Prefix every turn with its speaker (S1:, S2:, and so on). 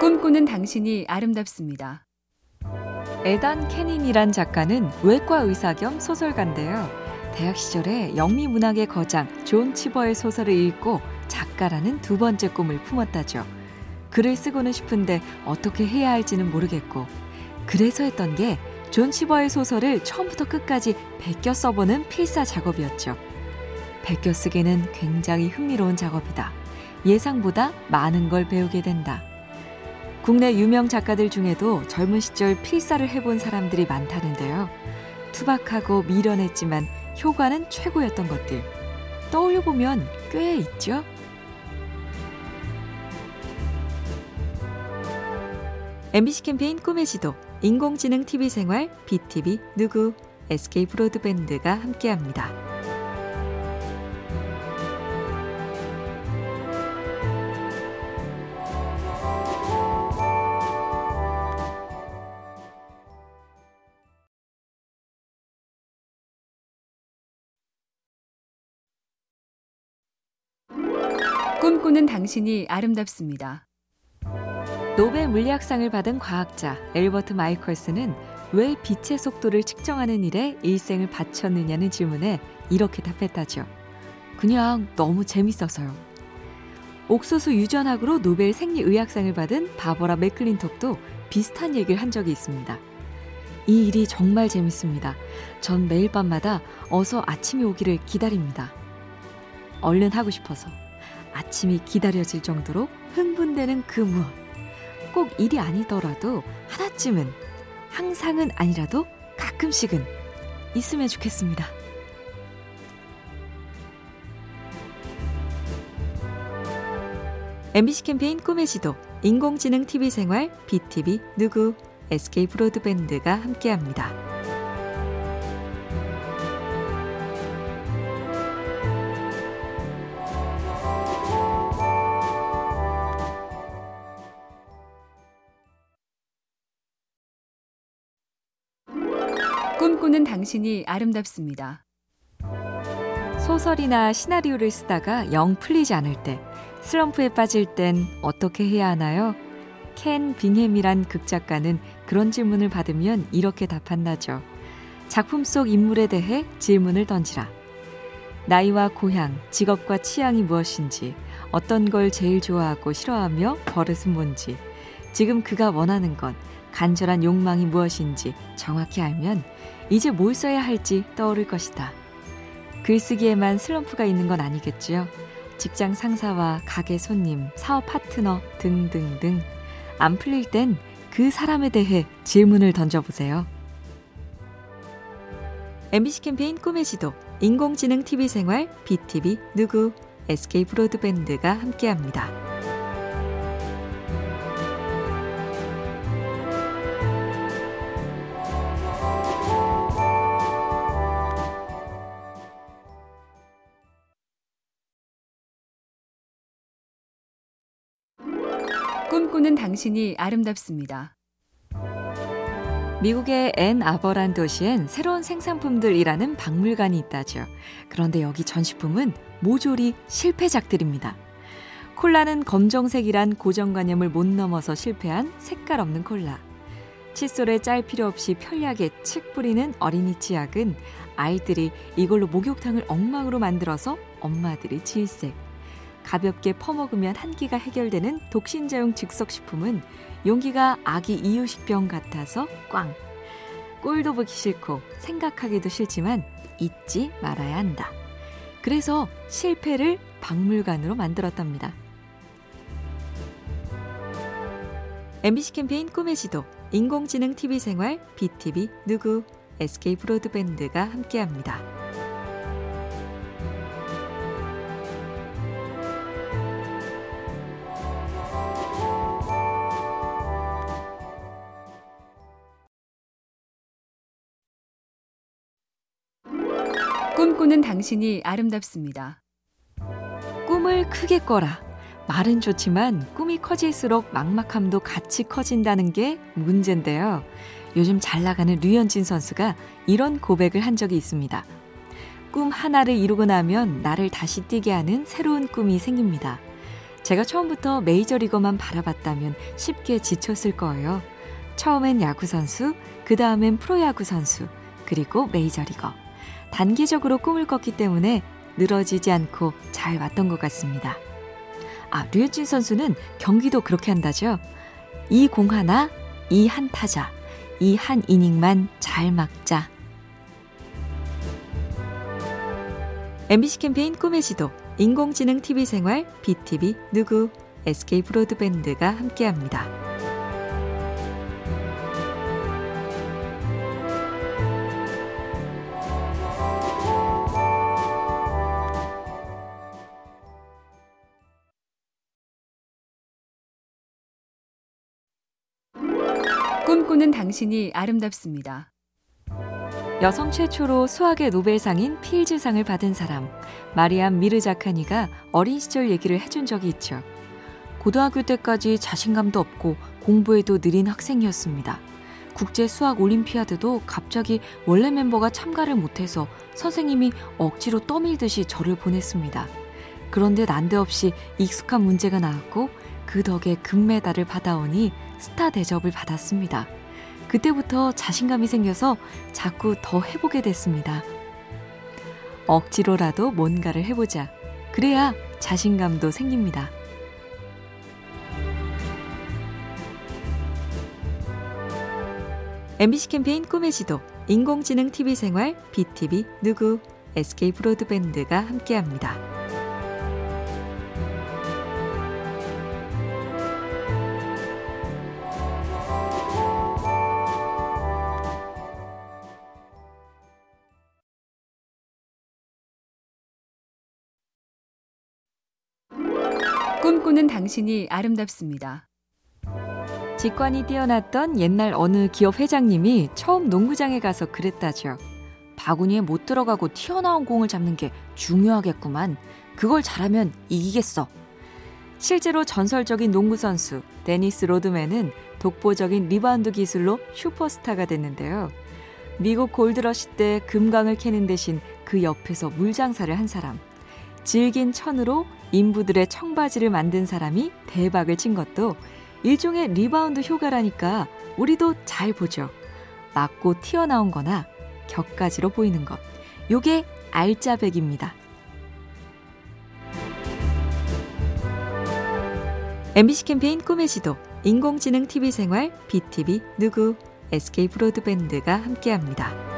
S1: 꿈꾸는 당신이 아름답습니다.
S2: 에단 캐닌이란 작가는 외과 의사 겸 소설가인데요. 대학 시절에 영미 문학의 거장 존 치버의 소설을 읽고 작가라는 두 번째 꿈을 품었다죠. 글을 쓰고는 싶은데 어떻게 해야 할지는 모르겠고 그래서 했던 게 존 치버의 소설을 처음부터 끝까지 베껴 써보는 필사 작업이었죠. 베껴 쓰기는 굉장히 흥미로운 작업이다. 예상보다 많은 걸 배우게 된다. 국내 유명 작가들 중에도 젊은 시절 필사를 해본 사람들이 많다는데요. 투박하고 미련했지만 효과는 최고였던 것들. 떠올려보면 꽤 있죠? MBC 캠페인 꿈의 지도, 인공지능 TV 생활, BTV 누구, SK 브로드밴드가 함께합니다.
S1: 꿈꾸는 당신이 아름답습니다.
S2: 노벨 물리학상을 받은 과학자 앨버트 마이컬슨은 왜 빛의 속도를 측정하는 일에 일생을 바쳤느냐는 질문에 이렇게 답했다죠. 그냥 너무 재밌어서요. 옥수수 유전학으로 노벨 생리의학상을 받은 바버라 맥클린톡도 비슷한 얘기를 한 적이 있습니다. 이 일이 정말 재밌습니다. 전 매일 밤마다 어서 아침이 오기를 기다립니다. 얼른 하고 싶어서 아침이 기다려질 정도로 흥분되는 그 무엇. 꼭 일이 아니더라도 하나쯤은 항상은 아니라도 가끔씩은 있으면 좋겠습니다. MBC 캠페인 꿈의 지도, 인공지능 TV 생활, BTV 누구, SK 브로드밴드가 함께합니다.
S1: 꿈꾸는 당신이 아름답습니다.
S2: 소설이나 시나리오를 쓰다가 영 풀리지 않을 때, 슬럼프에 빠질 땐 어떻게 해야 하나요? 켄 빙햄이란 극작가는 그런 질문을 받으면 이렇게 답한다죠. 작품 속 인물에 대해 질문을 던지라. 나이와 고향, 직업과 취향이 무엇인지, 어떤 걸 제일 좋아하고 싫어하며 버릇은 뭔지, 지금 그가 원하는 것, 간절한 욕망이 무엇인지 정확히 알면 이제 뭘 써야 할지 떠오를 것이다. 글쓰기에만 슬럼프가 있는 건 아니겠지요. 직장 상사와 가게 손님, 사업 파트너 등등등. 안 풀릴 땐 그 사람에 대해 질문을 던져보세요. MBC 캠페인 꿈의 지도, 인공지능 TV 생활, BTV 누구, SK 브로드밴드가 함께합니다.
S1: 꿈꾸는 당신이 아름답습니다.
S2: 미국의 앤 아버란 도시엔 새로운 생산품들이라는 박물관이 있다죠. 그런데 여기 전시품은 모조리 실패작들입니다. 콜라는 검정색이란 고정관념을 못 넘어서 실패한 색깔 없는 콜라. 칫솔에 짤 필요 없이 편리하게 칙 뿌리는 어린이 치약은 아이들이 이걸로 목욕탕을 엉망으로 만들어서 엄마들이 질색. 가볍게 퍼먹으면 한기가 해결되는 독신자용 즉석식품은 용기가 아기 이유식병 같아서 꽝. 꼴도 보기 싫고 생각하기도 싫지만 잊지 말아야 한다. 그래서 실패를 박물관으로 만들었답니다. MBC 캠페인 꿈의 지도, 인공지능 TV 생활, BTV 누구, SK 브로드밴드가 함께합니다.
S1: 꿈꾸는 당신이 아름답습니다.
S2: 꿈을 크게 꿔라. 말은 좋지만 꿈이 커질수록 막막함도 같이 커진다는 게 문제인데요. 요즘 잘 나가는 류현진 선수가 이런 고백을 한 적이 있습니다. 꿈 하나를 이루고 나면 나를 다시 뛰게 하는 새로운 꿈이 생깁니다. 제가 처음부터 메이저리거만 바라봤다면 쉽게 지쳤을 거예요. 처음엔 야구선수, 그 다음엔 프로야구선수, 그리고 메이저리거. 단계적으로 꿈을 꿨기 때문에 늘어지지 않고 잘 왔던 것 같습니다. 아, 류현진 선수는 경기도 그렇게 한다죠. 이 공 하나, 이 한 타자, 이 한 이닝만 잘 막자. MBC 캠페인 꿈의 지도, 인공지능 TV 생활, BTV 누구, SK 브로드밴드가 함께합니다.
S1: 꿈꾸는 당신이 아름답습니다.
S2: 여성 최초로 수학의 노벨상인 필즈상을 받은 사람 마리암 미르자카니가 어린 시절 얘기를 해준 적이 있죠. 고등학교 때까지 자신감도 없고 공부에도 느린 학생이었습니다. 국제 수학 올림피아드도 갑자기 원래 멤버가 참가를 못해서 선생님이 억지로 떠밀듯이 저를 보냈습니다. 그런데 난데없이 익숙한 문제가 나왔고 그 덕에 금메달을 받아오니 스타 대접을 받았습니다. 그때부터 자신감이 생겨서 자꾸 더 해보게 됐습니다. 억지로라도 뭔가를 해보자. 그래야 자신감도 생깁니다. MBC 캠페인 꿈의 지도, 인공지능 TV 생활, BTV 누구, SK 브로드밴드가 함께합니다.
S1: 꿈꾸는 당신이 아름답습니다.
S2: 직관이 뛰어났던 옛날 어느 기업 회장님이 처음 농구장에 가서 그랬다죠. 바구니에 못 들어가고 튀어나온 공을 잡는 게 중요하겠구만. 그걸 잘하면 이기겠어. 실제로 전설적인 농구 선수 데니스 로드맨은 독보적인 리바운드 기술로 슈퍼스타가 됐는데요. 미국 골드러시 때 금광을 캐는 대신 그 옆에서 물장사를 한 사람. 질긴 천으로 인부들의 청바지를 만든 사람이 대박을 친 것도 일종의 리바운드 효과라니까 우리도 잘 보죠. 맞고 튀어나온 거나 곁가지로 보이는 것. 요게 알짜배기입니다. MBC 캠페인 꿈의 지도, 인공지능 TV 생활, BTV 누구, SK 브로드밴드가 함께합니다.